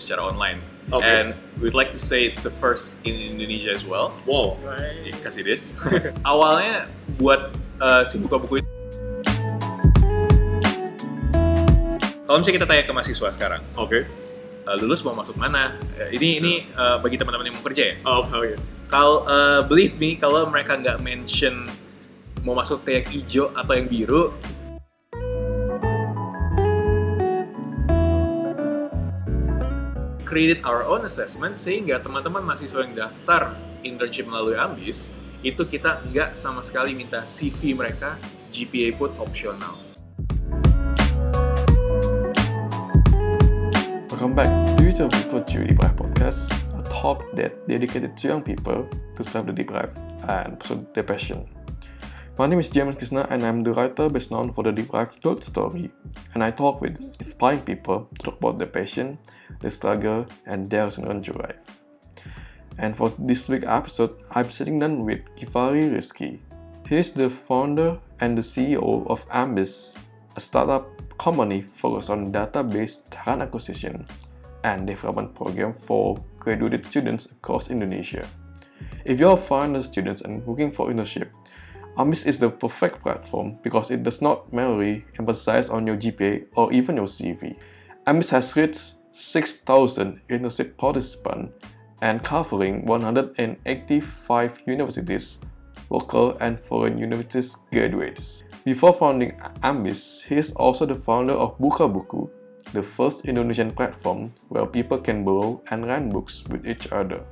secara online. Oke. And we'd like to say it's the first in Indonesia as well. Wow. Ya, kasih this. Awalnya buat uh, si buka buku itu kalau misalnya kita tanya ke mahasiswa sekarang, Oke. uh, lulus mau masuk mana? Uh, ini ini uh, bagi teman-teman yang mau kerja ya. Oh, oh ya. Kalau uh, believe me, kalau mereka nggak mention mau masuk ke yang hijau atau yang biru, created our own assessment sehingga teman-teman mahasiswa yang daftar internship melalui Ambis itu kita nggak sama sekali minta CV mereka, GPA pun opsional. Welcome back to YouTube People to Debrief Podcast, a talk that dedicated to young people to serve the debrief and pursue their passion. My name is James Krishna and I'm the writer best known for the Debrief Short Story, and I talk with inspiring people to talk about their passion, their struggle, and their own. And for this week's episode, I'm sitting down with Kifari Rizky. He is the founder and the CEO of Ambis, a startup company focused on database talent acquisition and development program for graduate students across Indonesia. If you're a final student and looking for internship, Ambis is the perfect platform because it does not merely emphasize on your GPA or even your CV. Ambis has reached 6,000 internship participants and covering 185 universities, local and foreign universities graduates. Before founding Ambis, he is also the founder of Buka Buku, the first Indonesian platform where people can borrow and rent books with each other.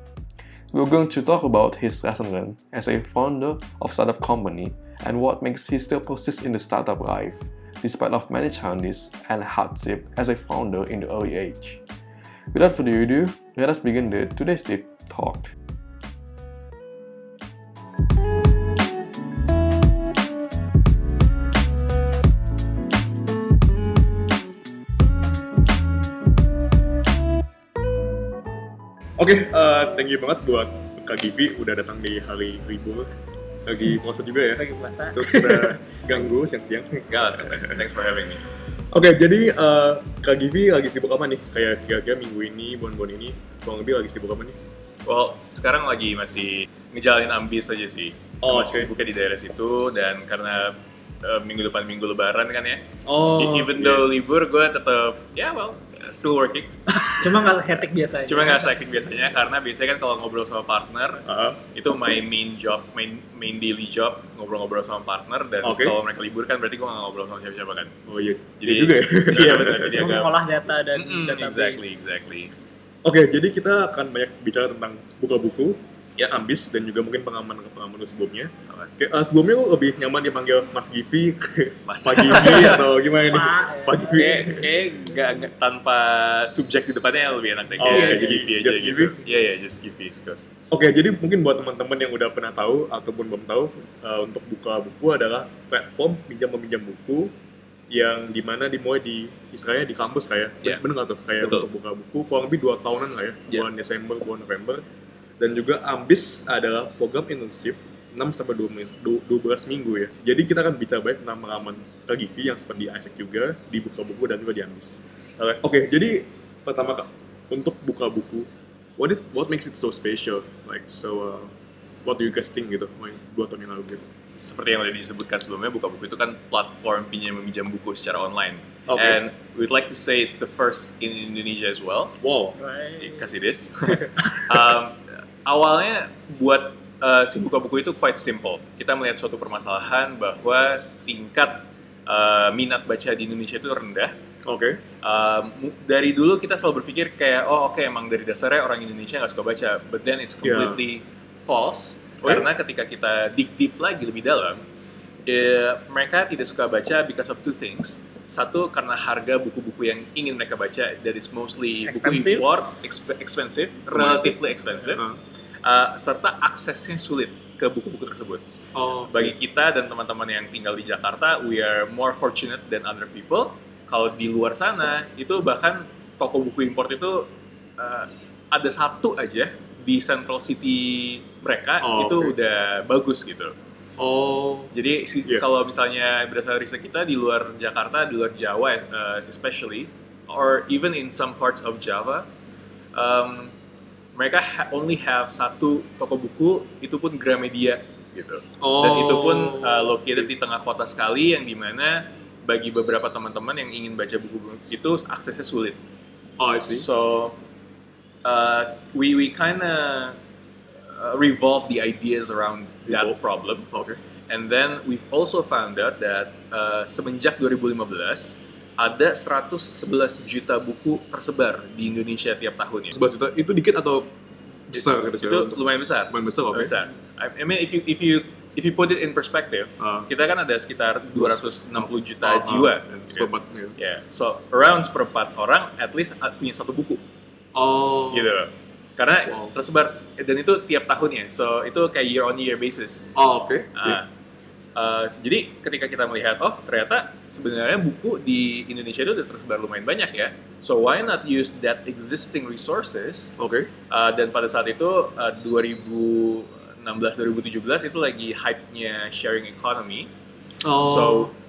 We're going to talk about his learned as a founder of startup company and what makes he still persist in the startup life, despite of many challenges and hardship as a founder in the early age. Without further ado, let us begin the today's deep talk. Oke, eh, thank you banget buat Kak Givi udah datang di hari libur. Lagi puasa juga ya. lagi puasa. Terus kita ganggu siang-siang. Enggak lah, santai. Thanks for having me. Oke, jadi eh, Kak Givi lagi sibuk apa nih? Kayak kira-kira minggu ini, bulan-bulan ini, kurang lebih lagi sibuk apa nih? Well, sekarang lagi masih ngejalanin ambis aja sih. Oh, masih oke. sibuknya di daerah situ dan karena uh, minggu depan minggu lebaran kan ya. Oh, E- Even iya. though libur gue tetap ya well still working. Cuma nggak hektik biasa aja. Cuma nggak sakit biasanya karena biasanya kan kalau ngobrol sama partner Ah, itu my main job, main main daily job ngobrol-ngobrol sama partner dan Oke. kalau mereka libur kan berarti gue nggak ngobrol sama siapa-siapa kan. oh iya. Jadi Iya juga ya. iya benar. Jadi Cuma agak mengolah data dan Mm-mm, database. exactly exactly. Oke, jadi kita akan banyak bicara tentang buka buku, Ya. ambis, dan juga mungkin pengalaman-pengalaman lu sebelumnya. Oke, eh, sebelumnya lu lebih nyaman dipanggil Mas Givi, Mas. Pak Givi, atau gimana nih? Pak. Givi. Kayak kayak tanpa subjek di depannya lebih enak deh. Oh, Kayak oke, jadi Givi aja just gitu. Givi? Iya iya just Givi is good. Oke, jadi mungkin buat teman-teman yang udah pernah tahu ataupun belum tahu, eh, untuk buka buku adalah platform pinjam meminjam buku yang di mana dimulai di istilahnya di kampus kayak Iya. bener nggak tuh kayak Betul. untuk buka buku kurang lebih dua tahunan lah ya Iya. bulan Desember bulan November dan juga Ambis adalah program internship 6 sampai 12, 12 minggu ya. Jadi kita akan bicara banyak tentang pengalaman Kak Givi yang seperti di Isaac juga di buka buku dan juga di Ambis. Oke. Oke, jadi pertama kak untuk buka buku, what it, what makes it so special? Like so, uh, what do you guys think gitu? Dua tahun yang lalu gitu. Seperti yang udah disebutkan sebelumnya, buka buku itu kan platform pinjam meminjam buku secara online. Oke. And we'd like to say it's the first in Indonesia as well. Wow. Right. Kasih this. um, awalnya buat uh, si buka buku itu quite simple. Kita melihat suatu permasalahan bahwa tingkat uh, minat baca di Indonesia itu rendah. Oke. Um, mu- dari dulu kita selalu berpikir kayak oh oke emang dari dasarnya orang Indonesia nggak suka baca, but then it's completely false Oh, karena ketika kita dig deep lagi lebih dalam, eh, mereka tidak suka baca because of two things. Satu karena harga buku-buku yang ingin mereka baca that is mostly buku Expensive. import, exp- expensive, relatively expensive, Uh, uh, serta aksesnya sulit ke buku-buku tersebut. oh, Bagi kita dan teman-teman yang tinggal di Jakarta, we are more fortunate than other people. Kalau di luar sana, itu bahkan toko buku import itu uh, ada satu aja di central city mereka Oh, itu oke. udah bagus gitu. oh, Jadi Iya. kalau misalnya berdasarkan riset kita di luar Jakarta, di luar Jawa uh, especially, or even in some parts of Java, um, mereka ha- only have satu toko buku, itu pun Gramedia gitu. Oh. Dan itu pun uh, located di tengah kota sekali yang di mana bagi beberapa teman-teman yang ingin baca buku itu aksesnya sulit. Oh, I see. So uh, we we kind of uh, revolve the ideas around that Revolve. problem. Oke. And then we've also found out that uh, semenjak 2015 ada 111 juta buku tersebar di Indonesia tiap tahunnya. Sebelas juta itu dikit atau besar gitu? Itu untuk- lumayan besar. Lumayan besar. Lumayan besar. I mean if you if you if you put it in perspective, Ah. kita kan ada sekitar 260 juta Ah, ah, jiwa. gitu. Seperempat. gitu. Ya, so around seperempat orang at least punya satu buku Oh. gitu karena Wow. tersebar dan itu tiap tahunnya so itu kayak year on year basis Oh, oke. Ah, uh, jadi ketika kita melihat oh ternyata sebenarnya buku di Indonesia itu udah tersebar lumayan banyak ya so why not use that existing resources Oke. Uh, dan pada saat itu uh, 2016-2017 itu lagi hype-nya sharing economy Oh. So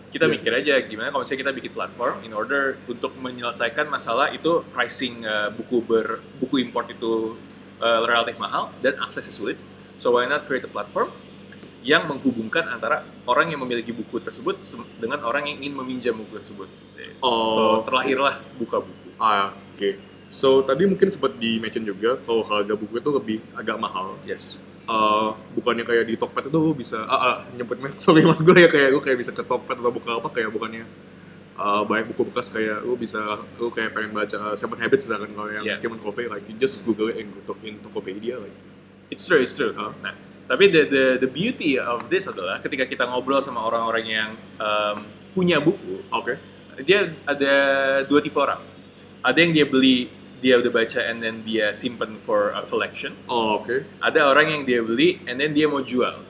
kita Iya. mikir aja gimana kalau misalnya kita bikin platform in order untuk menyelesaikan masalah itu pricing uh, buku ber buku import itu uh, relatif mahal dan aksesnya sulit. So why not create a platform yang menghubungkan antara orang yang memiliki buku tersebut dengan orang yang ingin meminjam buku tersebut. Oh, so, terlahirlah buka buku. Ah, oke. So, tadi mungkin sempat di-mention juga kalau harga buku itu lebih agak mahal. Yes. Eh, bukannya kayak di Tokped itu lu bisa ah, ah nyebut merek sorry mas gue ya kayak lu kayak bisa ke Tokped atau buka apa kayak bukannya eh, banyak buku bekas kayak lu bisa lu kayak pengen baca uh, Seven Habits misalkan kalau yang Yeah. Stephen Covey like you just Google it in, in Tokopedia like It's true, it's true. Ah. Nah, tapi the, the the beauty of this adalah ketika kita ngobrol sama orang-orang yang um, punya buku, oke dia ada dua tipe orang. Ada yang dia beli, dia udah baca and then dia simpen for a collection. oh oke Ada orang yang dia beli and then dia mau jual.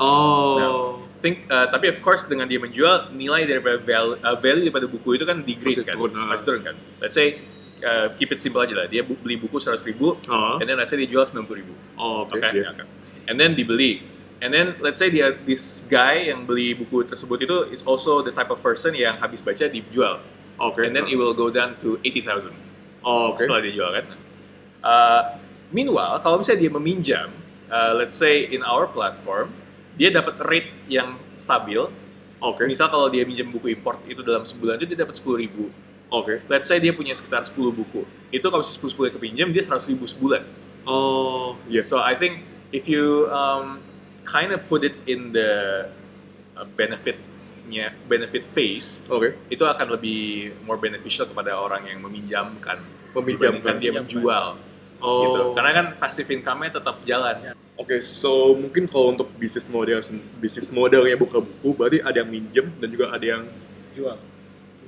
oh Think, uh, tapi of course dengan dia menjual nilai daripada value, uh, value daripada buku itu kan degrade kan, turun, ah. pasti turun kan. Let's say uh, keep it simple aja lah. Dia bu- beli buku 100 ribu, Ah. and then let's say dia jual 90 ribu. oh oke Oke, yeah. oke. And then dibeli. And then let's say dia this guy yang beli buku tersebut itu is also the type of person yang habis baca dijual. oke And then it will go down to 80,000 oh oke setelah dijual kan. Uh, meanwhile, kalau misalnya dia meminjam, uh, let's say in our platform, dia dapat rate yang stabil. oke Misal kalau dia minjam buku import itu dalam sebulan itu dia dapat 10 ribu. oke Let's say dia punya sekitar 10 buku. Itu kalau misalnya 10 10 kepinjam dia 100 ribu sebulan. oh yes So I think if you um, kind of put it in the uh, benefitnya benefit phase, oke itu akan lebih more beneficial kepada orang yang meminjamkan Meminjamkan. dia menjual oh gitu. Karena kan passive income-nya tetap jalan. Oke, so mungkin kalau untuk bisnis model bisnis modelnya buka buku, berarti ada yang minjem dan juga ada yang jual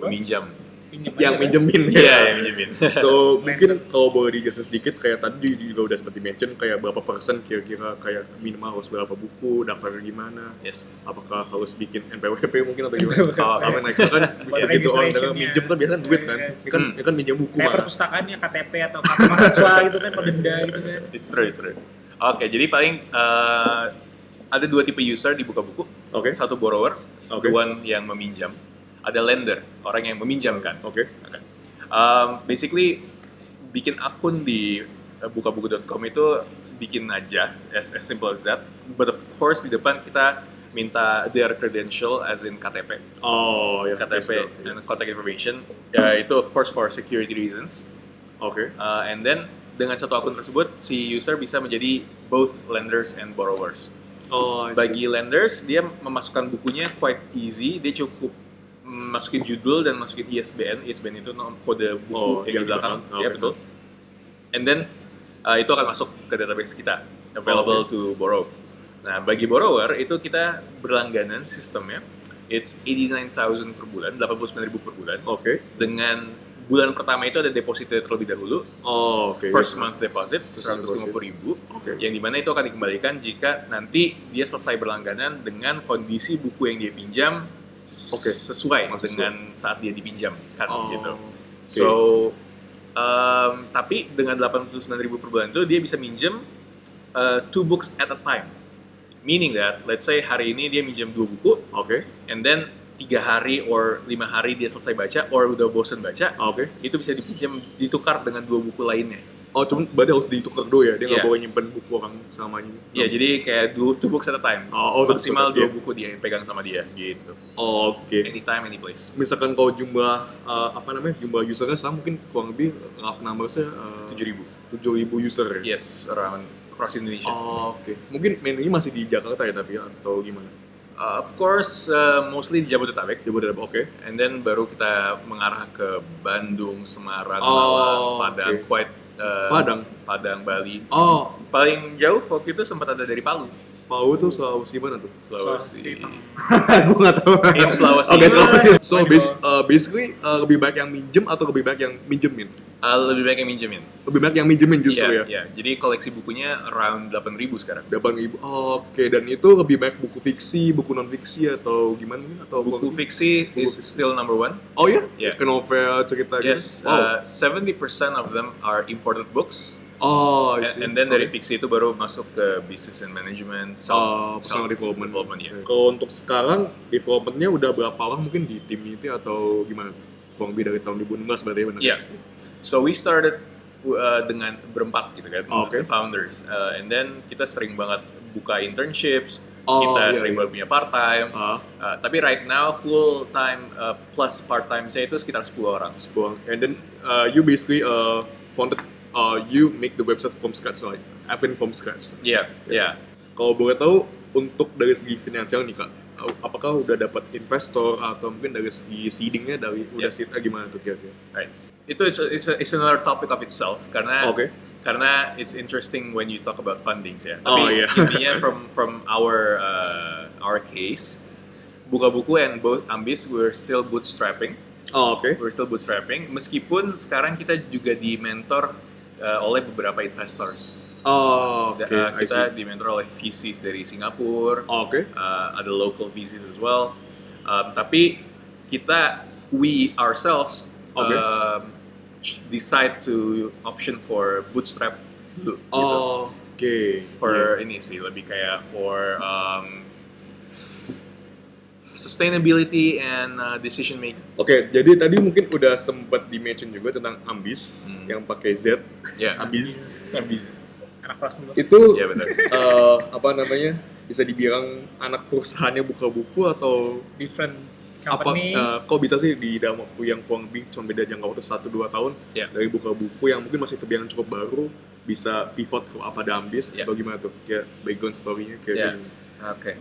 Meminjam. Yang aja, kan? minjemin Iya, ya. yang minjemin. So mungkin kalau boleh dijelasin sedikit kayak tadi juga udah sempat di-mention kayak berapa persen kira-kira kayak minimal harus berapa buku, daftarnya gimana, yes. apakah harus bikin NPWP mungkin atau gimana? Oh, Karena next kan begitu orang registrationnya. minjem kan biasanya duit kan, ini kan Hmm. ini kan minjem buku kayak mana? perpustakaannya KTP atau kartu mahasiswa gitu kan denda gitu kan It's true, it's true. Oke, jadi paling uh, ada dua tipe user di buka buku. Oke, Satu borrower, the one yang meminjam. Ada lender, orang yang meminjamkan. oke, Oke. Um, basically bikin akun di uh, bukabuku.com itu bikin aja as, as simple as that. But of course di depan kita minta their credential as in KTP, oh ya KTP yes, and contact information. Ya itu of course for security reasons. oke, Uh, and then dengan satu akun tersebut si user bisa menjadi both lenders and borrowers. oh I see. Bagi lenders dia memasukkan bukunya quite easy. Dia cukup masukin judul dan masukin ISBN. ISBN itu nom- kode buku Oh, yang yang di belakang. belakang. Ya Oke. betul. And then uh, itu akan masuk ke database kita, available Oh, to borrow. Nah bagi borrower itu kita berlangganan sistemnya. It's 89.000 per bulan, 89.000 per bulan. oke, Dengan bulan pertama itu ada depositnya terlebih dahulu. oh oke, First month deposit First month 150 ribu oke, yang di mana itu akan dikembalikan jika nanti dia selesai berlangganan dengan kondisi buku yang dia pinjam Oke. sesuai sesuai. dengan saat dia dipinjamkan oh, gitu. oke. So um, tapi dengan 89.000 per bulan itu dia bisa minjem uh, two books at a time. Meaning that let's say hari ini dia minjem dua buku oke, and then tiga hari or lima hari dia selesai baca or udah bosen baca Oke. itu bisa dipinjam ditukar dengan dua buku lainnya Oh, cuma berarti harus ditukar dulu ya? Dia nggak Iya. boleh nyimpen buku orang selamanya? ya jadi kayak dua two books at a time Oh, oh, maksimal dua iya. buku dia pegang sama dia gitu Oh, Oke. anytime any place Misalkan kalau jumlah, uh, apa namanya, jumlah usernya sekarang mungkin kurang lebih rough numbersnya uh, tujuh ribu 7.000 user ya? yes around across Indonesia Oh, Oke. Mungkin menunya masih di Jakarta ya tapi ya? Atau gimana? Uh, of course uh, mostly di Jabodetabek Jabodetabek, oke. and then baru kita mengarah ke Bandung Semarang Oh, Malang Padang oke. quite uh, Padang? Padang Bali. Oh, paling jauh waktu itu sempat ada dari Palu Palu tuh Sulawesi mana tuh? Sulawesi gue nggak tahu. In Sulawesi. Oke, Sulawesi. So, Lagi bas- bawa- uh, basically uh, lebih baik yang minjem atau lebih baik yang minjemin? Uh, lebih baik yang minjemin Lebih baik yang minjemin justru Iya, ya? iya. jadi koleksi bukunya around 8000 sekarang Delapan ribu. Oke, dan itu lebih baik buku fiksi, buku non fiksi atau gimana? Atau buku fiksi is still number one Oh ya? Iya. Ke novel cerita yes gitu? Wow. uh, 70% of them are imported books oh, I and, see. and then dari fiksi itu baru masuk ke business and management Uh, self, personal self development. ya. Kalau untuk sekarang developmentnya udah berapa lama mungkin di tim itu atau gimana? Kurang lebih dari tahun 2016 berarti ya, benar? Iya. So we started uh, dengan berempat gitu kan, Oh, Oke. the founders, Uh, and then kita sering banget buka internships, Oh, kita iya, sering iya. punya part time. Ah, Uh, tapi right now full time uh, plus part time saya itu sekitar 10 orang. sebuah. And then uh, you basically uh, founded, uh, you make the website from scratch, like everything from scratch. Iya, iya. Kalau boleh tahu untuk dari segi finansial nih kak, uh, apakah udah dapat investor atau mungkin dari segi seedingnya dari udah Yeah. seed eh, gimana tuh kira-kira? Right. Itu it's, a- it's, a- it's another topic of itself karena Oke. karena it's interesting when you talk about fundings ya. Oh, Tapi iya. intinya from from our uh, our case, buka buku and both ambis we're still bootstrapping. Oh, oke. We're still bootstrapping meskipun sekarang kita juga di mentor uh, oleh beberapa investors. Oh, oke. Uh, I kita see. di mentor oleh VCs dari Singapura, Oh, Oke. uh, ada local VCs as well. Um, tapi kita we ourselves Oke. um, decide to option for bootstrap dulu gitu. Oh, Oke. For ini sih lebih kayak for um, sustainability and uh, decision making. Oke, jadi tadi mungkin udah sempat di-mention juga tentang Ambis Hmm. yang pakai Z. Ya, Ambis. ambis. anak kelas dulu Itu Ya benar. eh, apa namanya? Bisa dibilang anak perusahaannya buka buku atau different apa company eh, kok bisa sih di dalam waktu yang kurang lebih cuma beda jangka waktu 1 2 tahun Ya. dari buka buku yang mungkin masih terbilang cukup baru bisa pivot ke apa ada Ambis Ya. atau gimana tuh? Kayak background story-nya kayak Ya. gimana? Oke.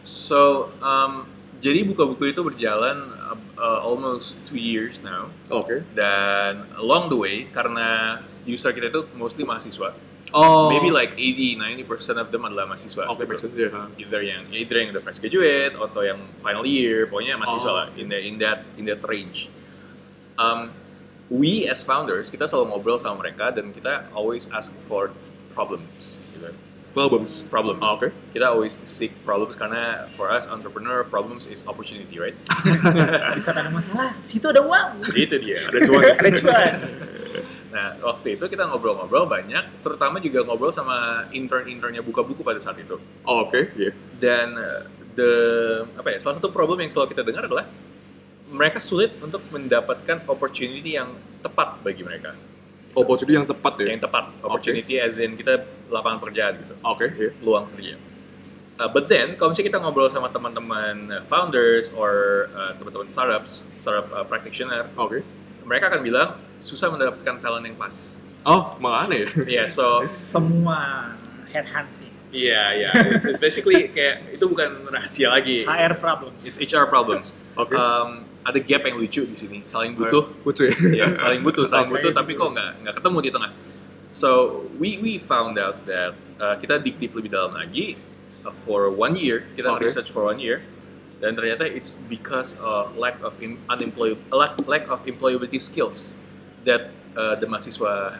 So, um, jadi buka buku itu berjalan uh, uh, almost two years now. Oke. Dan along the way, karena user kita itu mostly mahasiswa, Oh. maybe like 80-90% of them adalah mahasiswa. Oke, make sense ya. ha. Either yang either yang udah fresh graduate atau yang final year, pokoknya mahasiswa Oh, lah in, the, in that in that range. Um, we as founders kita selalu ngobrol sama mereka dan kita always ask for problems. Gitu. Problems. Problems. Ah, Oke. Kita always seek problems karena for us entrepreneur problems is opportunity, right? di saat ada masalah situ ada uang Itu dia. Ada cuan ya? ada cuan Nah, waktu itu kita ngobrol-ngobrol banyak, terutama juga ngobrol sama intern-internnya buka buku pada saat itu. Oh, Oke, iya. Dan uh, the apa ya? Salah satu problem yang selalu kita dengar adalah mereka sulit untuk mendapatkan opportunity yang tepat bagi mereka. Opportunity yang tepat ya. Yang tepat, opportunity as in kita lapangan pekerjaan gitu, Oke, iya. peluang kerja. Uh, but then, kalau misalnya kita ngobrol sama teman-teman uh, founders or uh, teman-teman startups, startup uh, practitioner, Oke. mereka akan bilang susah mendapatkan talent yang pas. Oh, malah aneh ya? Iya, so semua headhunting Iya, iya. It's, it's basically kayak itu bukan rahasia lagi. HR problems It's HR problems. Oke. Um, ada gap yang lucu di sini. Saling butuh. Lucu ya? ya, saling butuh, saling butuh. Tapi kok nggak nggak ketemu di tengah. So we we found out that uh, kita dig deep lebih dalam lagi uh, for one year. Kita Oke. research for one year. Dan ternyata it's because of lack of in, lack, lack of employability skills that uh, the mahasiswa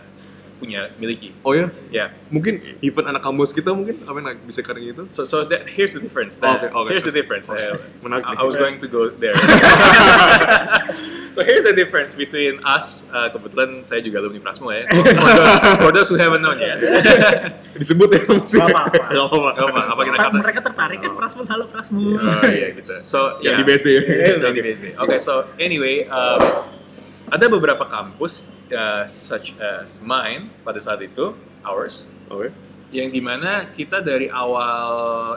punya miliki. Oh ya? Ya. Mungkin event anak kampus kita mungkin apa yang bisa kayak gitu? So so that here's the difference. That, oke. Here's the difference. Uh, Menarik I. I was going to go there. so here's the difference between us. uh, kebetulan saya juga alumni Prasmo ya. For those, for those who haven't known ya. Disebut ya maksudnya. Gak apa-apa. Gak apa-apa. Gak apa, apa kita kata? mereka tertarik kan Prasmul, halo Prasmul. Oh iya gitu. So Yang yeah. di BSD ya. Yang di BSD. Oke, so anyway, um, ada beberapa kampus uh, such as mine pada saat itu, ours, Oke. yang di mana kita dari awal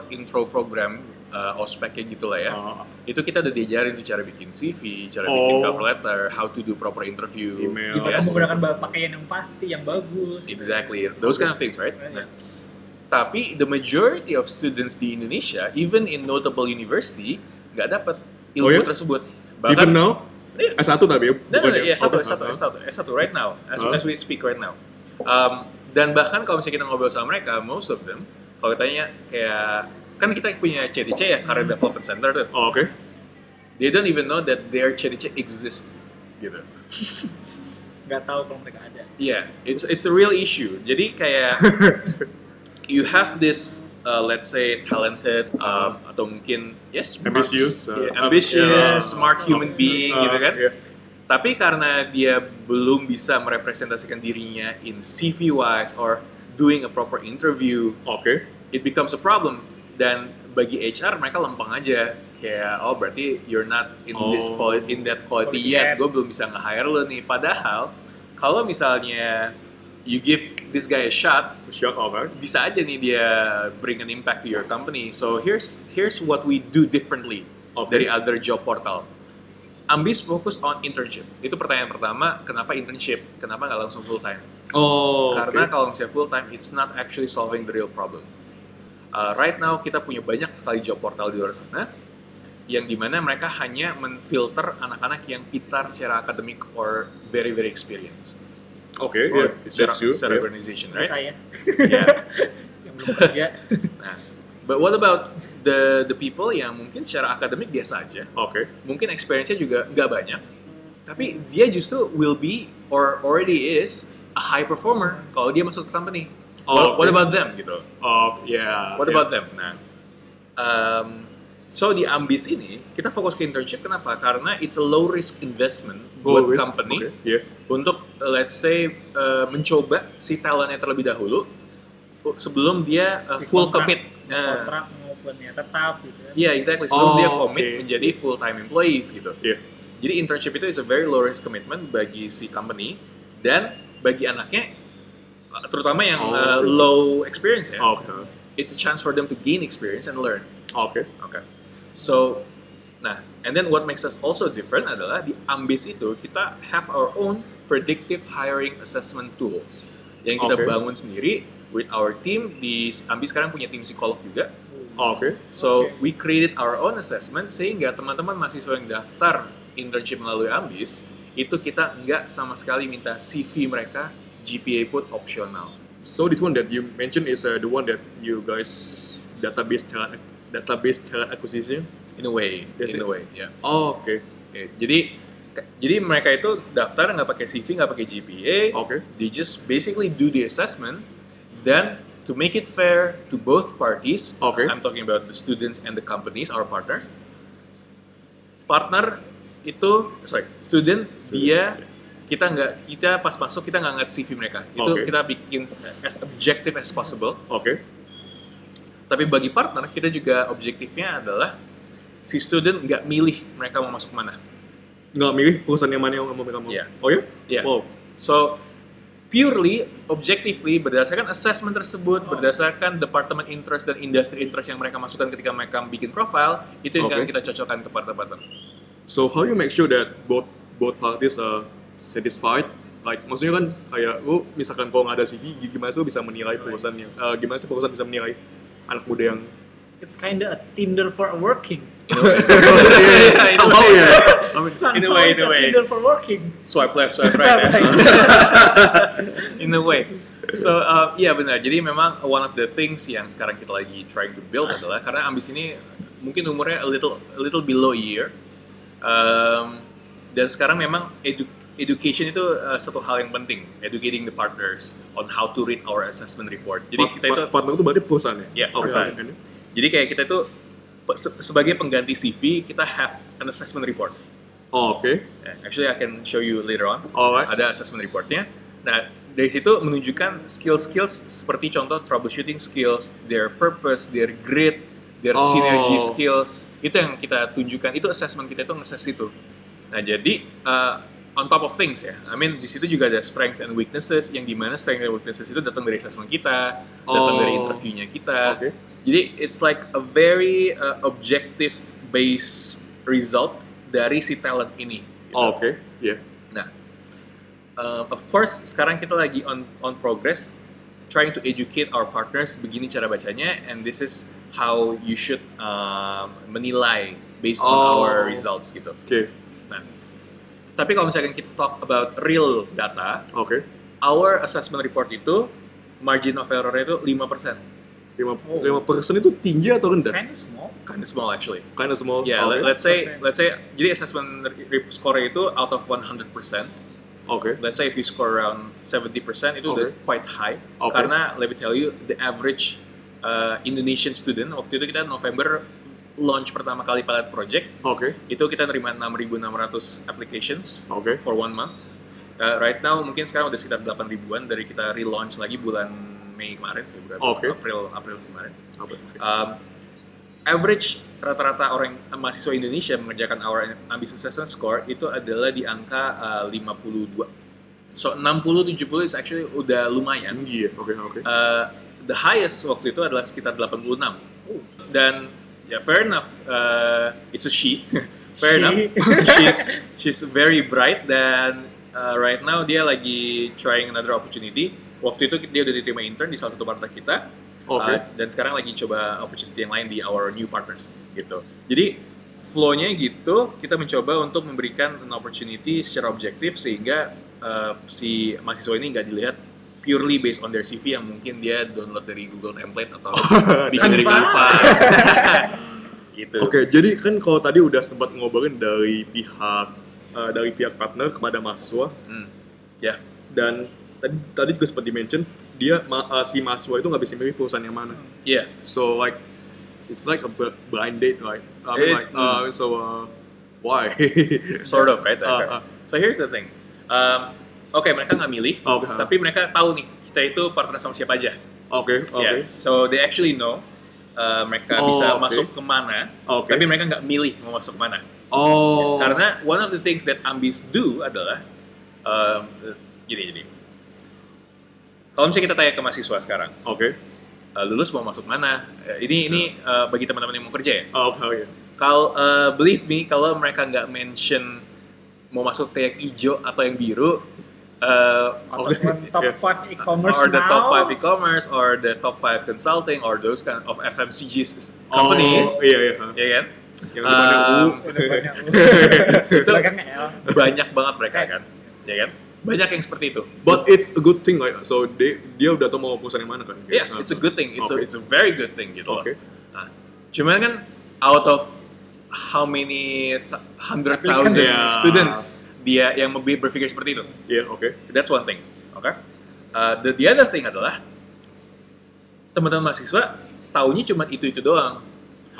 intro program uh, ospek kayak gitulah ya, Ah, itu kita udah diajarin tuh cara bikin CV, cara bikin Oh. cover letter, how to do proper interview, Email. Gimana yes. menggunakan bahan pakaian yang pasti, yang bagus. gitu. Exactly, those kind of things, right? Nah, tapi the majority of students di Indonesia, even in notable university, nggak dapat ilmu Oh ya? tersebut. Even now? Iya. S1 tapi ya? No, no, no, satu, Oh, S1, ah, S1, S1, right now, as, Huh? as we speak right now. Um, dan bahkan kalau misalnya kita ngobrol sama mereka, most of them, kalau tanya kayak, kan kita punya CDC ya, Career Development Center tuh, Oh, Oke. they don't even know that their CDC exist, gitu. Nggak tahu kalau mereka ada. Yeah, it's it's a real issue. Jadi kayak you have this uh, let's say talented um, atau mungkin yes smart- Ambitious, uh, yeah, ambitious, uh, smart human being Ah, gitu kan. iya. Tapi karena dia belum bisa merepresentasikan dirinya in CV wise or doing a proper interview, Oke. it becomes a problem. Dan bagi HR mereka lempeng aja kayak oh berarti you're not in this Oh. quality in that quality Quality yet. Gue belum bisa nge-hire lo nih. Padahal kalau misalnya you give this guy a shot, off, right? bisa aja nih dia bring an impact to your company. So here's here's what we do differently Oke. dari other job portal. Ambis fokus on internship. Itu pertanyaan pertama, kenapa internship? Kenapa nggak langsung full time? Oh, Karena kalau misalnya full time, it's not actually solving the real problem. Uh, right now kita punya banyak sekali job portal di luar sana, yang di mana mereka hanya menfilter anak-anak yang pintar secara akademik or very very experienced. Oke, Or yeah, secara, that's you. secara yeah. organization, Right? Saya Yeah. yang belum kerja. Nah, but what about the the people yang mungkin secara akademik biasa aja, Oke. mungkin experience-nya juga nggak banyak, tapi dia justru will be or already is a high performer kalau dia masuk ke company. Oh, what, what about them gitu? Oh, yeah. What yeah. about them? Nah, um, so di Ambis ini kita fokus ke internship kenapa? Karena it's a low risk investment buat risk, company oke, yeah. untuk let's say uh, mencoba si talentnya terlebih dahulu sebelum dia uh, full kontrak. commit. Nah, kontrak maupun ya tetap gitu kan. Iya, exactly. Sebelum Oh, dia commit oke. menjadi full time employees gitu. Iya. Jadi internship itu is a very low risk commitment bagi si company dan bagi anaknya terutama yang Oh, uh, low experience ya. Oke. It's a chance for them to gain experience and learn. Oke. Oke. So, nah, and then what makes us also different adalah di Ambis itu kita have our own predictive hiring assessment tools yang kita Oke. bangun sendiri with our team di Ambis sekarang punya tim psikolog juga. Oke. So Oke. we created our own assessment sehingga teman-teman mahasiswa yang daftar internship melalui Ambis itu kita nggak sama sekali minta CV mereka GPA put optional. So this one that you mentioned is uh, the one that you guys database talent database talent acquisition. In a way, Yes, in a way, ya. Oh, oke. Oke, Jadi jadi mereka itu daftar nggak pakai CV, nggak pakai GPA, Oke. they just basically do the assessment. Then to make it fair to both parties, Okay. I'm talking about the students and the companies, our partners. Partner itu, sorry, student dia kita nggak kita pas masuk kita nggak ngeliat CV mereka. Itu Okay. kita bikin as objective as possible. Oke. Tapi bagi partner kita juga objektifnya adalah si student nggak milih mereka mau masuk mana. Nggak milih perusahaan yang mana yang mau mereka mau. Iya. Oh ya? Ya. Wow. So purely, objectively berdasarkan assessment tersebut, berdasarkan department interest dan industry interest yang mereka masukkan ketika mereka bikin profile, itu yang Oke. akan kita cocokkan ke partner-partner. So how you make sure that both both parties are satisfied? Like maksudnya kan kayak lu misalkan kalau nggak ada CV, gimana sih lu bisa menilai perusahaannya? Eh, gimana sih perusahaan bisa menilai anak muda yang It's kinda a Tinder for a working. In a way. somehow ya? In a way, it's in a way. Tinder for working. Swipe left, swipe Swipe right. ya. right. In a way. So, uh, iya benar. Jadi memang one of the things yang sekarang kita lagi trying to build adalah karena ambis ini mungkin umurnya a little a little below a year. Um, dan sekarang memang edu- education itu uh, satu hal yang penting, educating the partners on how to read our assessment report. Jadi Part- kita itu part- partner itu berarti perusahaannya? Iya, Oke, perusahaan. oke. Jadi kayak kita itu se- sebagai pengganti CV kita have an assessment report. Oh, oke. Yeah, Actually, I can show you later on. Alright. Ada assessment reportnya. Nah, dari situ menunjukkan skill-skills seperti contoh troubleshooting skills, their purpose, their grit, their Oh. synergy skills. Itu yang kita tunjukkan. Itu assessment kita itu nge-assess itu. Nah, jadi uh, on top of things ya. I mean, di situ juga ada strength and weaknesses yang di mana strength and weaknesses itu datang dari assessment kita, datang Oh. dari interviewnya kita. Oke. Jadi it's like a very uh, objective based result dari si talent ini. gitu. Oh, oke. Iya. Nah, um, of course sekarang kita lagi on on progress trying to educate our partners begini cara bacanya and this is how you should um, menilai based on Oh. our results gitu. Oke. Nah, tapi kalau misalkan kita talk about real data, Oke. our assessment report itu margin of error itu 5%. Lima Oh. lima persen itu tinggi atau rendah? Kinda small. Kind of small actually. Kind of small. Yeah, let- let's say let's say jadi assessment re- score itu out of 100%. Oke. let's say if you score around 70% itu udah Okay. quite high Okay. karena let me tell you the average uh, Indonesian student waktu itu kita November launch pertama kali pilot project Oke. itu kita nerima 6.600 applications Oke. for one month Uh, right now mungkin sekarang udah sekitar 8 ribuan dari kita relaunch lagi bulan Mei kemarin Februari Okay. April April kemarin Oke. um, average rata-rata orang mahasiswa Indonesia mengerjakan our ambitious assessment score itu adalah di angka uh, 52. So 60 70 is actually udah lumayan. Tinggi ya. Oke. Oke. Uh, the highest waktu itu adalah sekitar 86. Dan ya fair enough uh, it's a she. fair She. enough. she's she's very bright dan uh, right now dia lagi trying another opportunity. Waktu itu dia udah diterima intern di salah satu partai kita. Oke. Uh, dan sekarang lagi coba opportunity yang lain di our new partners gitu. Jadi flow-nya gitu, kita mencoba untuk memberikan an opportunity secara objektif sehingga uh, si mahasiswa ini nggak dilihat purely based on their CV yang mungkin dia download dari Google Template atau bikin dari Canva. Gitu. Oke, jadi kan kalau tadi udah sempat ngobrolin dari pihak eh, dari pihak partner kepada mahasiswa Hmm. Ya. dan tadi tadi juga sempat di-mention dia ma- eh, si mahasiswa itu nggak bisa milih perusahaan yang mana. Iya. So like it's like a bl- blind date, right? I mean, like uh, so uh, why? Sort of, right? Okay. ah. So here's the thing. Um, Oke, mereka nggak milih, Oke. tapi mereka tahu nih kita itu partner sama siapa aja. Oke, oke. Yeah, so they actually know uh, mereka Oh, bisa oke. masuk ke mana, Oke. tapi mereka nggak milih mau masuk mana. Oh. Karena one of the things that Ambis do adalah um, gini gini. Kalau misalnya kita tanya ke mahasiswa sekarang, Oke. uh, lulus mau masuk mana? Uh, ini ini uh, bagi teman-teman yang mau kerja ya. Oh, Oke, oke. Kalau uh, believe me, kalau mereka nggak mention mau masuk ke yang hijau atau yang biru, uh, Ataupun top Yeah. 5 e-commerce or the now. top five e-commerce or the top five consulting or those kind of FMCG companies, Oh, iya, iya. ya kan? Yang Um, U. Itu banyak banget mereka kan, ya kan? Banyak yang seperti itu. But it's a good thing, like so dia dia udah tahu mau perusahaan yang mana kan? Yeah, it's a good thing. It's a Oke. it's a very good thing gitu. Oke. Nah, cuman kan out of how many hundred thousand Applicants. Yeah. students dia yang membi- berpikir seperti itu. Iya, oke. That's one thing. Oke. Uh, the, the other thing adalah teman-teman mahasiswa taunya cuma itu itu doang.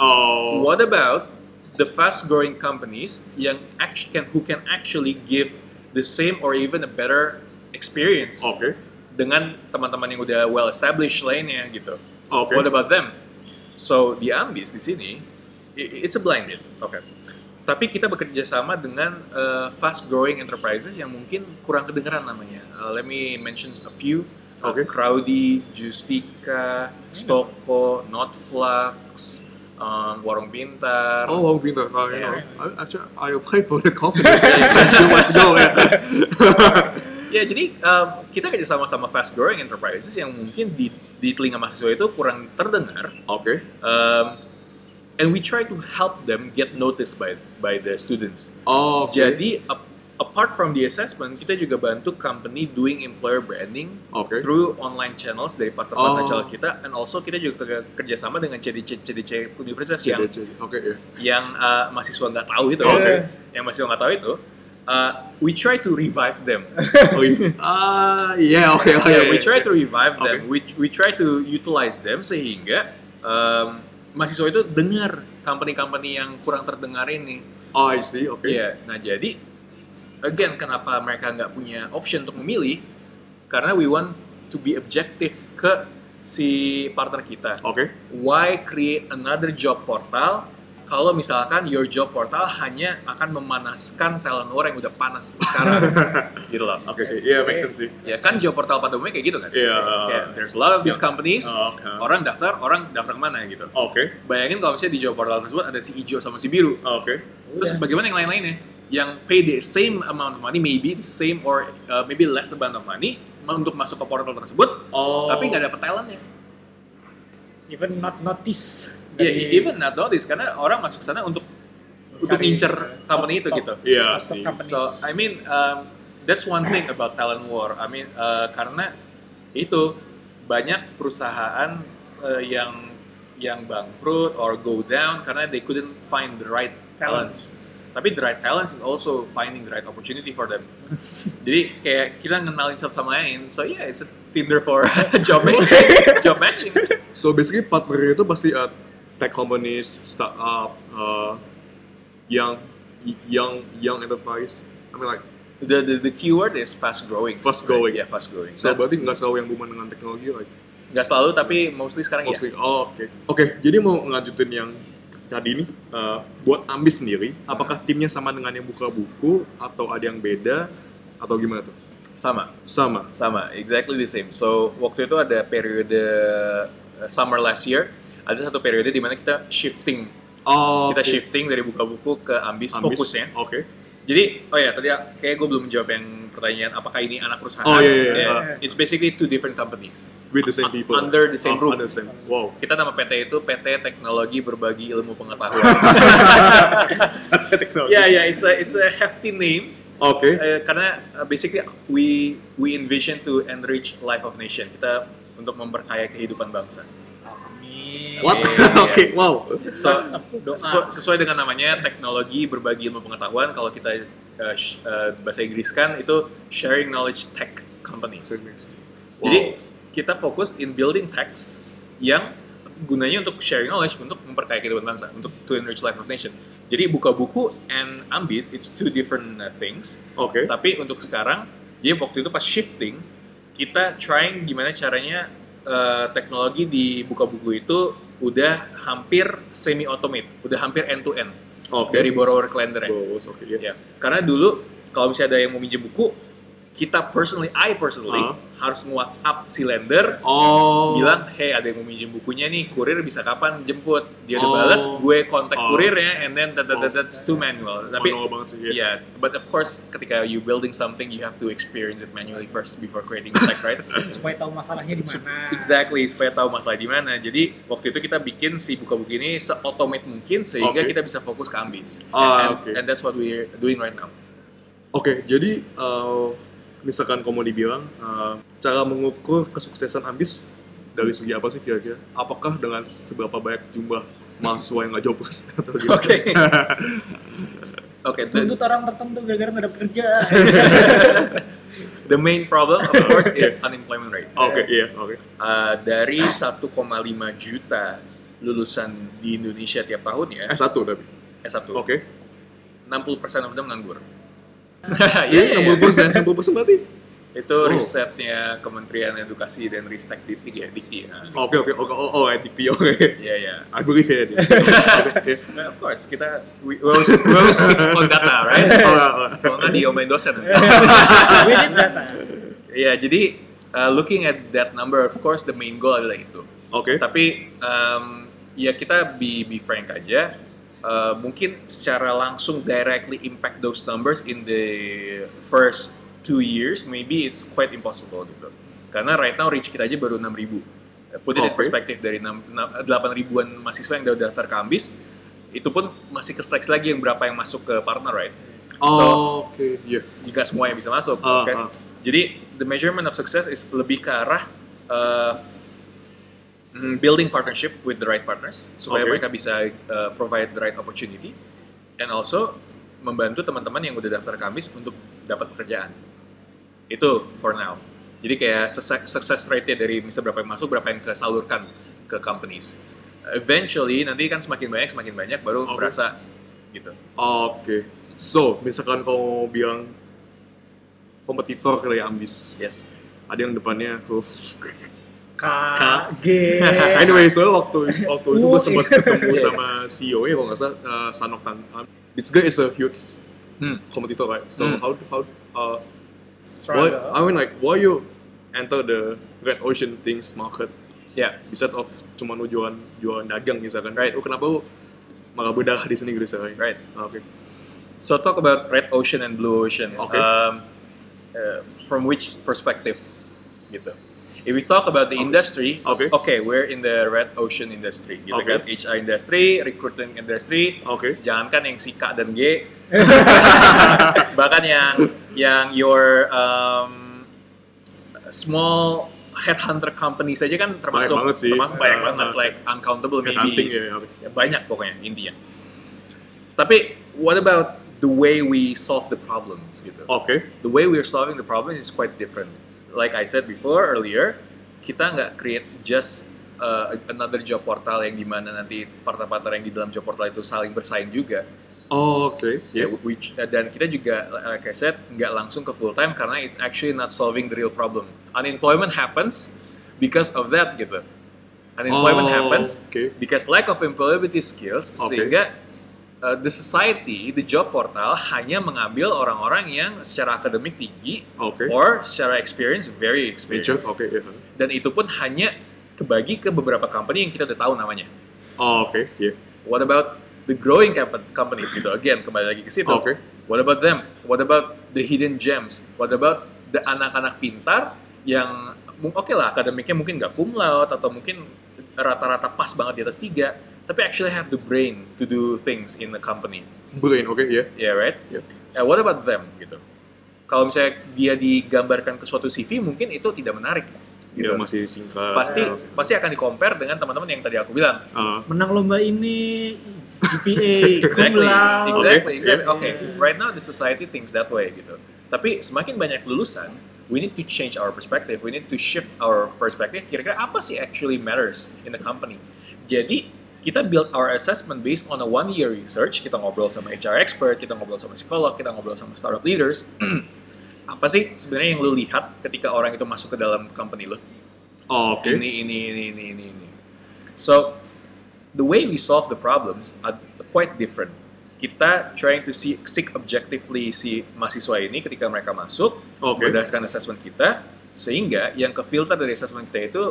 Oh. What about the fast growing companies yang act- can who can actually give the same or even a better experience Oke. dengan teman-teman yang udah well established lainnya gitu. Oke. What about them? So di Ambis di sini it's a blind date. Oke. Tapi kita bekerja sama dengan fast growing enterprises yang mungkin kurang kedengeran namanya. Uh, let me mention a few. Uh, Oke. Crowdy, Justika, Stoko, Notflux, um, Warung Pintar. Oh, wow, pintar. Oh, you Yeah. know, I, actually, I applied for the company two months ago. ya. Ya, jadi um, kita kerja sama sama fast growing enterprises yang mungkin di, di telinga mahasiswa itu kurang terdengar. Oke. Um, and we try to help them get noticed by by the students. Oh, oke. Jadi apart from the assessment, kita juga bantu company doing employer branding Oke. through online channels dari partner-partner Oh. channel kita, and also kita juga kerja- kerjasama dengan CDC CDC universitas yang CDC. Oke, ya. yang uh, mahasiswa nggak tahu itu, Oke. yang mahasiswa nggak tahu itu. uh, we try to revive them. Oh, iya. Ah, iya, oke, oke. Yeah, we try to revive them. Okay. We we try to utilize them sehingga um, mahasiswa itu dengar company-company yang kurang terdengar ini. Oh, I see. Oke. Iya, nah jadi again kenapa mereka nggak punya option untuk memilih? Karena we want to be objective ke si partner kita. Oke. Why create another job portal kalau misalkan your job portal hanya akan memanaskan talent war yang udah panas sekarang gitu loh. Oke. oke. Iya, make sense sih. Ya kan job portal pada umumnya kayak gitu kan. Iya. Kayak there's a lot of these Yeah. companies, Oh, Oke. orang daftar, orang daftar ke mana gitu. Oke. Bayangin kalau misalnya di job portal tersebut ada si hijau sama si biru. Oke. Terus bagaimana yang lain-lainnya? Yang pay the same amount of money, maybe the same or uh, maybe less amount of money untuk masuk ke portal tersebut, Oh. tapi nggak dapet talentnya. Even not notice. Ya, dari even not notice karena orang masuk sana untuk untuk Cari ngincer top- company itu top- gitu. Iya top sih. companies. So I mean um, that's one thing about talent war. I mean uh, karena itu banyak perusahaan uh, yang yang bangkrut or go down karena they couldn't find the right talents. Tapi the right talents is also finding the right opportunity for them. Jadi kayak kita ngenalin satu sama lain. So yeah, it's a Tinder for job matching. job matching. So basically partner itu pasti uh, tech companies, startup, uh, young, young, young enterprise. I mean like, The, the the keyword is fast growing. Fast growing. Yeah, fast growing. so berarti nggak selalu yang buman dengan teknologi, like nggak selalu tapi mostly sekarang ya. mostly. Oh, oke. Oke, jadi mau ngelanjutin yang tadi ini uh, buat Ambis sendiri, apakah timnya sama dengan yang buka buku atau ada yang beda atau gimana tuh? Sama. Sama. Sama, exactly the same. So waktu itu ada periode uh, summer last year, ada satu periode di mana kita shifting, Oh, kita oke. shifting dari buka buku ke ambis, Ambis. fokusnya. Oke. Jadi, oh ya tadi kayak gue belum menjawab yang pertanyaan apakah ini anak perusahaan? Oh, iya, iya, Ya, iya. It's basically two different companies. With the same people. Under the same Oh, roof. Under the same. Wow. Kita nama PT itu PT Teknologi Berbagi Ilmu Pengetahuan. Teknologi. Ya ya, it's a it's a hefty name. Oke. Eh, karena uh, basically we we envision to enrich life of nation. Kita untuk memperkaya kehidupan bangsa. What? Iya. Oke, wow. So, Doa. sesu- sesuai dengan namanya teknologi berbagi ilmu pengetahuan kalau kita uh, uh, bahasa Inggris kan itu sharing knowledge tech company. Wow. Jadi kita fokus in building techs yang gunanya untuk sharing knowledge untuk memperkaya kehidupan bangsa, untuk to enrich life of nation. Jadi buka buku and ambis it's two different uh, things. Oke. Tapi untuk sekarang, dia waktu itu pas shifting, kita trying gimana caranya uh, teknologi di buka buku itu udah hampir semi automate, udah hampir end to end Oke. dari borrower ke lender Bos, oke ya. Ya, karena dulu kalau misalnya ada yang mau minjem buku, kita personally, I personally Ah. harus nge-WhatsApp si lender Oh. bilang, hey ada yang mau minjem bukunya nih, kurir bisa kapan jemput? Dia udah Oh. balas, gue kontak Oh. kurirnya, and then that, that, that, Oh. that's too manual. Tapi manual banget sih. ya. Yeah, but of course ketika you building something, you have to experience it manually first before creating the tech, right? supaya tahu masalahnya di mana. exactly, supaya tahu masalah di mana. Jadi waktu itu kita bikin si buka buku ini se-automate mungkin sehingga Oke. kita bisa fokus ke ambis. Ah, and, oke. and that's what we're doing right now. Oke, jadi eh, misalkan kamu dibilang eh, cara mengukur kesuksesan ambis dari segi apa sih kira-kira? Apakah dengan seberapa banyak jumlah mahasiswa yang nggak jobless atau gimana? Oke. Oke, Tuntut orang tertentu gara-gara nggak dapat kerja. the main problem of course is unemployment rate. Oke, iya, oke. Uh, dari 1,5 juta lulusan di Indonesia tiap tahunnya, S1 tapi. S1, Oke. 60% of them nganggur. Iya, Iya, iya. 60%, 60% berarti. Itu Oh. risetnya Kementerian Edukasi dan Ristek Dikti ya, Dikti. ya. Oke, oke, oke, oh, oh, IDP, oke. Iya, iya. I believe ya. Oke, iya. Nah, of course, kita we, we always, we always speak on data, right? Oh, oh. Kalau nggak diomelin dosen. We need data. Iya, jadi uh, looking at that number, of course, the main goal adalah itu. Oke. Tapi um, ya kita be be frank aja, uh, mungkin secara langsung directly impact those numbers in the first two years, maybe it's quite impossible gitu. Karena right now reach kita aja baru 6.000 ribu. Put it in Oke. perspective dari 6, 8 ribuan mahasiswa yang udah daftar ke Ambis, itu pun masih ke seleksi lagi yang berapa yang masuk ke partner, right? Oh, oke, iya. Jika semua yang bisa masuk, Ah, oke? ah. Jadi the measurement of success is lebih ke arah uh, building partnership with the right partners supaya Oke. mereka bisa uh, provide the right opportunity and also membantu teman-teman yang udah daftar kamis untuk dapat pekerjaan. Itu for now. Jadi kayak success, rate-nya dari misal berapa yang masuk, berapa yang kesalurkan ke companies. Eventually nanti kan semakin banyak semakin banyak baru Oke. berasa gitu. Oke. So, misalkan kau bilang kompetitor dari Ambis. Yes. Ada yang depannya huruf K, G. Anyway, so waktu waktu itu gue sempat ketemu sama CEO nya kalau nggak salah uh, Sanok Tan. Um, this guy is a huge Hmm. competitor, right? So Hmm. how how uh, why. I mean like why you enter the red ocean things market Ya, instead of cuma lu jualan jualan dagang misalkan. Right. Lu kenapa lu malah berdarah di sini gitu misalkan? right. Ah, Oke. So talk about red ocean and blue ocean. Okay. Um, uh, from which perspective, gitu. If we talk about the industry, Okay. okay, we're in the red ocean industry, gitu Okay. kan? HR industry, recruiting industry. Oke. Jangankan yang si K dan G, bahkan yang yang your um, small headhunter company saja kan termasuk banget sih. termasuk banyak Uh, banget, uh, like uncountable maybe ya. oke. Ya, banyak pokoknya intinya. Tapi what about the way we solve the problems gitu? Oke. The way we're solving the problem is quite different. Like I said before earlier, kita nggak create just uh, another job portal yang di mana nanti partner-partner yang di dalam job portal itu saling bersaing juga. Oh, Oke. Ya, Ya. which, uh, dan kita juga, like I said, nggak langsung ke full time karena it's actually not solving the real problem. Unemployment happens because of that gitu. Unemployment Oh, happens Oke. because lack of employability skills Oke. sehingga uh, the society, the job portal hanya mengambil orang-orang yang secara akademik tinggi Oke. or secara experience very experienced. Oke. ya. Dan itu pun hanya kebagi ke beberapa company yang kita udah tahu namanya. Oh, Oke. Ya. What about the growing compa- companies gitu? Again, kembali lagi ke situ. Oke. What about them? What about the hidden gems? What about the anak-anak pintar yang oke lah akademiknya mungkin nggak cum laude atau mungkin rata-rata pas banget di atas tiga, tapi actually have the brain to do things in the company. Brain. Oke. Ya. Yeah, right? Yes. Uh, what about them gitu? Kalau misalnya dia digambarkan ke suatu CV, mungkin itu tidak menarik. Gitu. Ya masih singkat. Pasti Ya. pasti akan di compare dengan teman-teman yang tadi aku bilang. Ah, Menang lomba ini GPA, exactly, exactly, Oke, exactly. yeah. Okay, right now the society thinks that way gitu. Tapi semakin banyak lulusan, we need to change our perspective. We need to shift our perspective. Kira-kira apa sih actually matters in the company? Jadi kita build our assessment based on a one year research. Kita ngobrol sama HR expert, kita ngobrol sama psikolog, kita ngobrol sama startup leaders. apa sih sebenarnya yang lu lihat ketika orang itu masuk ke dalam company lu? Oh, Oke. Ini, ini, ini, ini, ini, ini. So, the way we solve the problems are quite different. Kita trying to see, seek objectively si mahasiswa ini ketika mereka masuk, Oke. berdasarkan assessment kita, sehingga yang ke filter dari assessment kita itu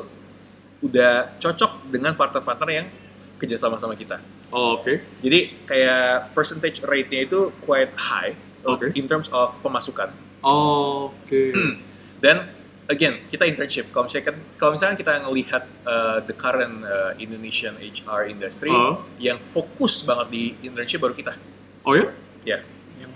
udah cocok dengan partner-partner yang kerjasama sama kita. Oh, Oke. Jadi kayak percentage rate-nya itu quite high uh, Oke. in terms of pemasukan. Oh, Oke. Dan again kita internship. Kalau misalkan kalau misalkan kita ngelihat uh, the current uh, Indonesian HR industry Uh. yang fokus banget di internship baru kita. Oh ya? Ya, Yang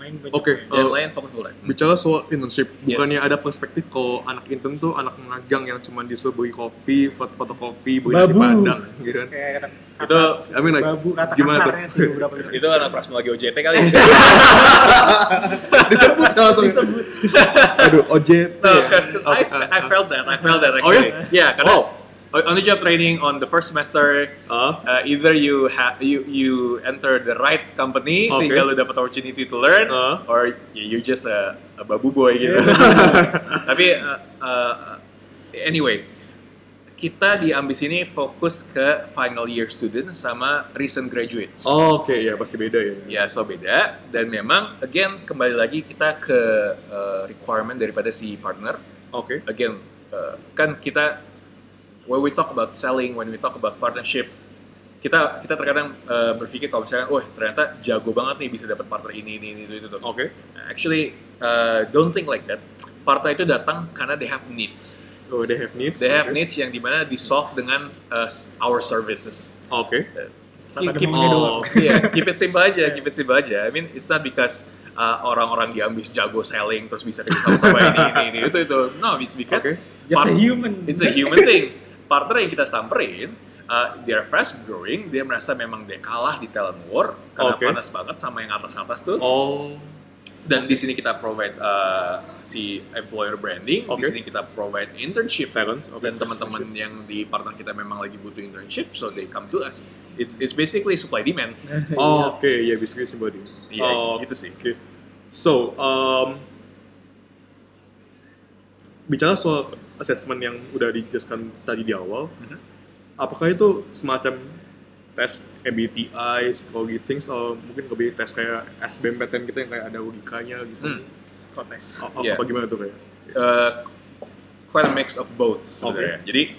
lain banyak. Oke. yang Uh, lain fokus full time. bicara soal internship, Yes. bukannya ada perspektif kalau anak intern tuh anak magang yang cuma disuruh beli kopi, foto fotokopi, beli nasi padang, gitu kan? Kayak Itu, I mean like, babu kata gimana tuh? kasarnya sih beberapa kali. Itu anak prasma lagi OJT kali. disebut langsung. Disebut. Aduh, OJT no, ya? cause, 'cause I, I felt that, I felt that Oh, actually. ya? Yeah, karena Wow. On the job training on the first semester Ah, uh, either you have you you enter the right company Okay. sehingga lu dapat opportunity to learn Ah. or you just a, a babu boy gitu. Tapi uh, uh, anyway, kita di Ambis ini fokus ke final year students sama recent graduates. Oh, oke, ya pasti beda ya. Ya, so beda. Dan memang, again, kembali lagi kita ke uh, requirement daripada si partner. Oke. Again, uh, kan kita when we talk about selling, when we talk about partnership, kita kita terkadang uh, berpikir kalau misalkan, oh ternyata jago banget nih bisa dapat partner ini, ini, ini, itu, itu. itu. Oke. Actually, uh, don't think like that. Partner itu datang karena they have needs. Oh, they have needs. They have Oke. needs yang di mana di solve dengan uh, our services. Oke. Ada Keep- doang. Oh, Iya, keep it simple aja, keep it simple aja. I mean, it's not because uh, orang-orang di Ambis jago selling terus bisa kerja sama ini, ini, ini, itu, itu. No, it's because Oke. Just a human. it's a human thing. Partner yang kita samperin, uh, they are fast growing, dia merasa memang dia kalah di talent war karena Oke. panas banget sama yang atas-atas tuh. Oh. Dan di sini kita provide uh, si employer branding, di Oke. sini kita provide internship Talents, oke. dan teman-teman yang di partner kita memang lagi butuh internship, so they come to us. It's it's basically supply demand. Oh, oke, ya basically somebody. Iya, Oh, gitu sih. Oke. So, um, bicara soal assessment yang udah dijelaskan tadi di awal, Mhm. apakah itu semacam tes MBTI, psikologi things, atau mungkin lebih tes kayak SBMPTN kita yang kayak ada logikanya gitu? Hmm. Kontes. A- Iya. Apa gimana tuh kayak? Uh, quite a mix of both sebenarnya. Jadi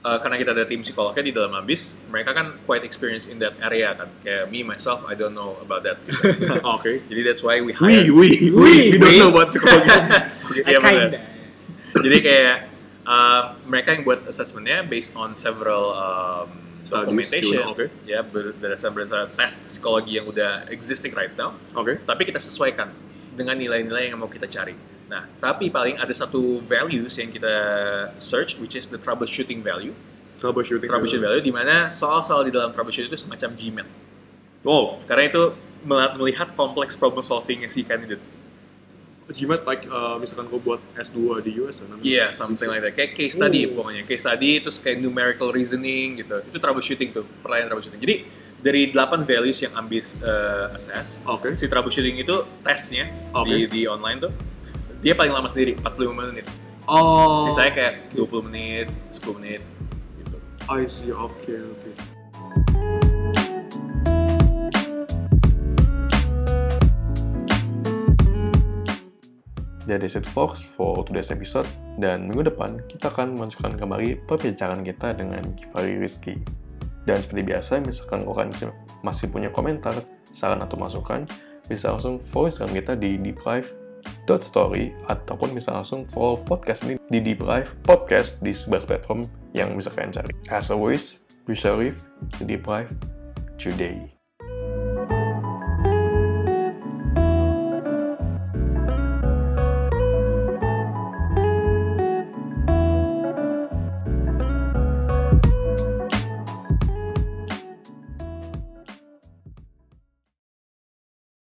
uh, karena kita ada tim psikolognya di dalam Ambis, mereka kan quite experienced in that area kan. Kayak me myself, I don't know about that. gitu. Oke. Jadi that's why we We, hire. we, we, we don't we. know about psikologi. Iya, benar. kinda. Jadi kayak uh, mereka yang buat assessmentnya based on several um, Studies, documentation, oke. ya ber- berdasarkan berdasarkan tes psikologi yang udah existing right now. Oke. Tapi kita sesuaikan dengan nilai-nilai yang mau kita cari. Nah, tapi paling ada satu values yang kita search, which is the troubleshooting value. Troubleshooting. Troubleshooting value, di mana soal-soal di dalam troubleshooting itu semacam GMAT. Oh, Karena itu mel- melihat kompleks problem solving si candidate. GMAT like uh, misalkan gue buat S2 di US ya namanya. Iya, something like that. Kayak case study Ooh. pokoknya. Case study terus kayak numerical reasoning gitu. Itu troubleshooting tuh, pertanyaan troubleshooting. Jadi dari 8 values yang Ambis uh, assess, Oke. si troubleshooting itu tesnya Oke. di, di online tuh, dia paling lama sendiri, 45 menit. Oh. Sisanya kayak 20 menit, 10 menit gitu. I see. Oke, oke. Jadi set Fox for today's episode dan minggu depan kita akan melanjutkan kembali perbincangan kita dengan Givari Rizky. Dan seperti biasa, misalkan kalian masih- punya komentar, saran atau masukan, bisa langsung follow Instagram kita di deeprive.story ataupun bisa langsung follow podcast ini di Deeprive Podcast di sebelah platform yang bisa kalian cari. As always, be sure to Deeprive today.